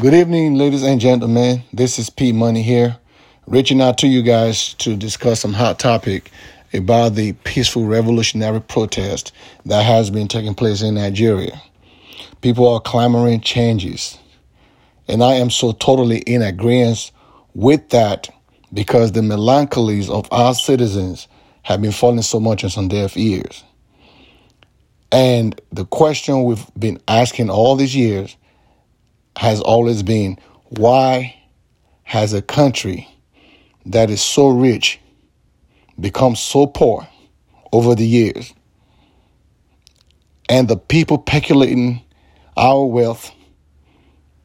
Good evening, ladies and gentlemen. This is P Money here, reaching out to you guys to discuss some hot topic about the peaceful revolutionary protest that has been taking place in Nigeria. People are clamoring changes, and I am so totally in agreement with that because the melancholies of our citizens have been falling so much on some deaf ears. And the question we've been asking all these years has always been why has a country that is so rich become so poor over the years? And the people peculating our wealth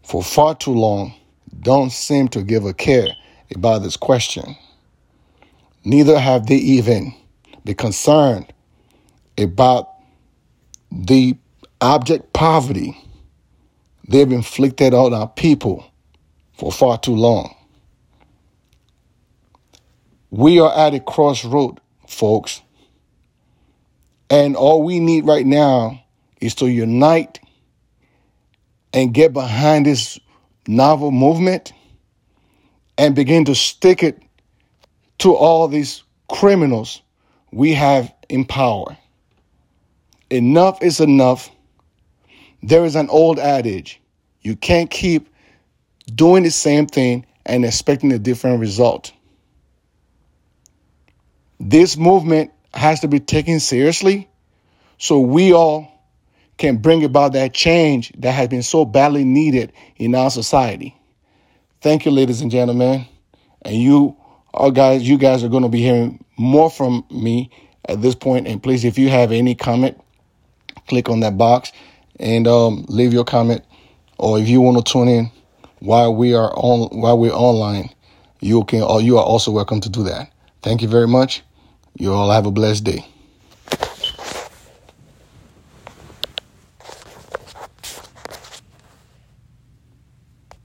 for far too long don't seem to give a care about this question. Neither have they even been concerned about the abject poverty they've inflicted on our people for far too long. We are at a crossroad, folks. And all we need right now is to unite and get behind this novel movement and begin to stick it to all these criminals we have in power. Enough is enough. There is an old adage you can't keep doing the same thing and expecting a different result. This movement has to be taken seriously so we all can bring about that change that has been so badly needed in our society. Thank you, ladies and gentlemen. And you all guys, you guys are going to be hearing more from me at this point. And please, if you have any comment, click on that box and um, leave your comment. Or if you want to tune in while we are on while we're online, you can or you are also welcome to do that. Thank you very much. You all have a blessed day.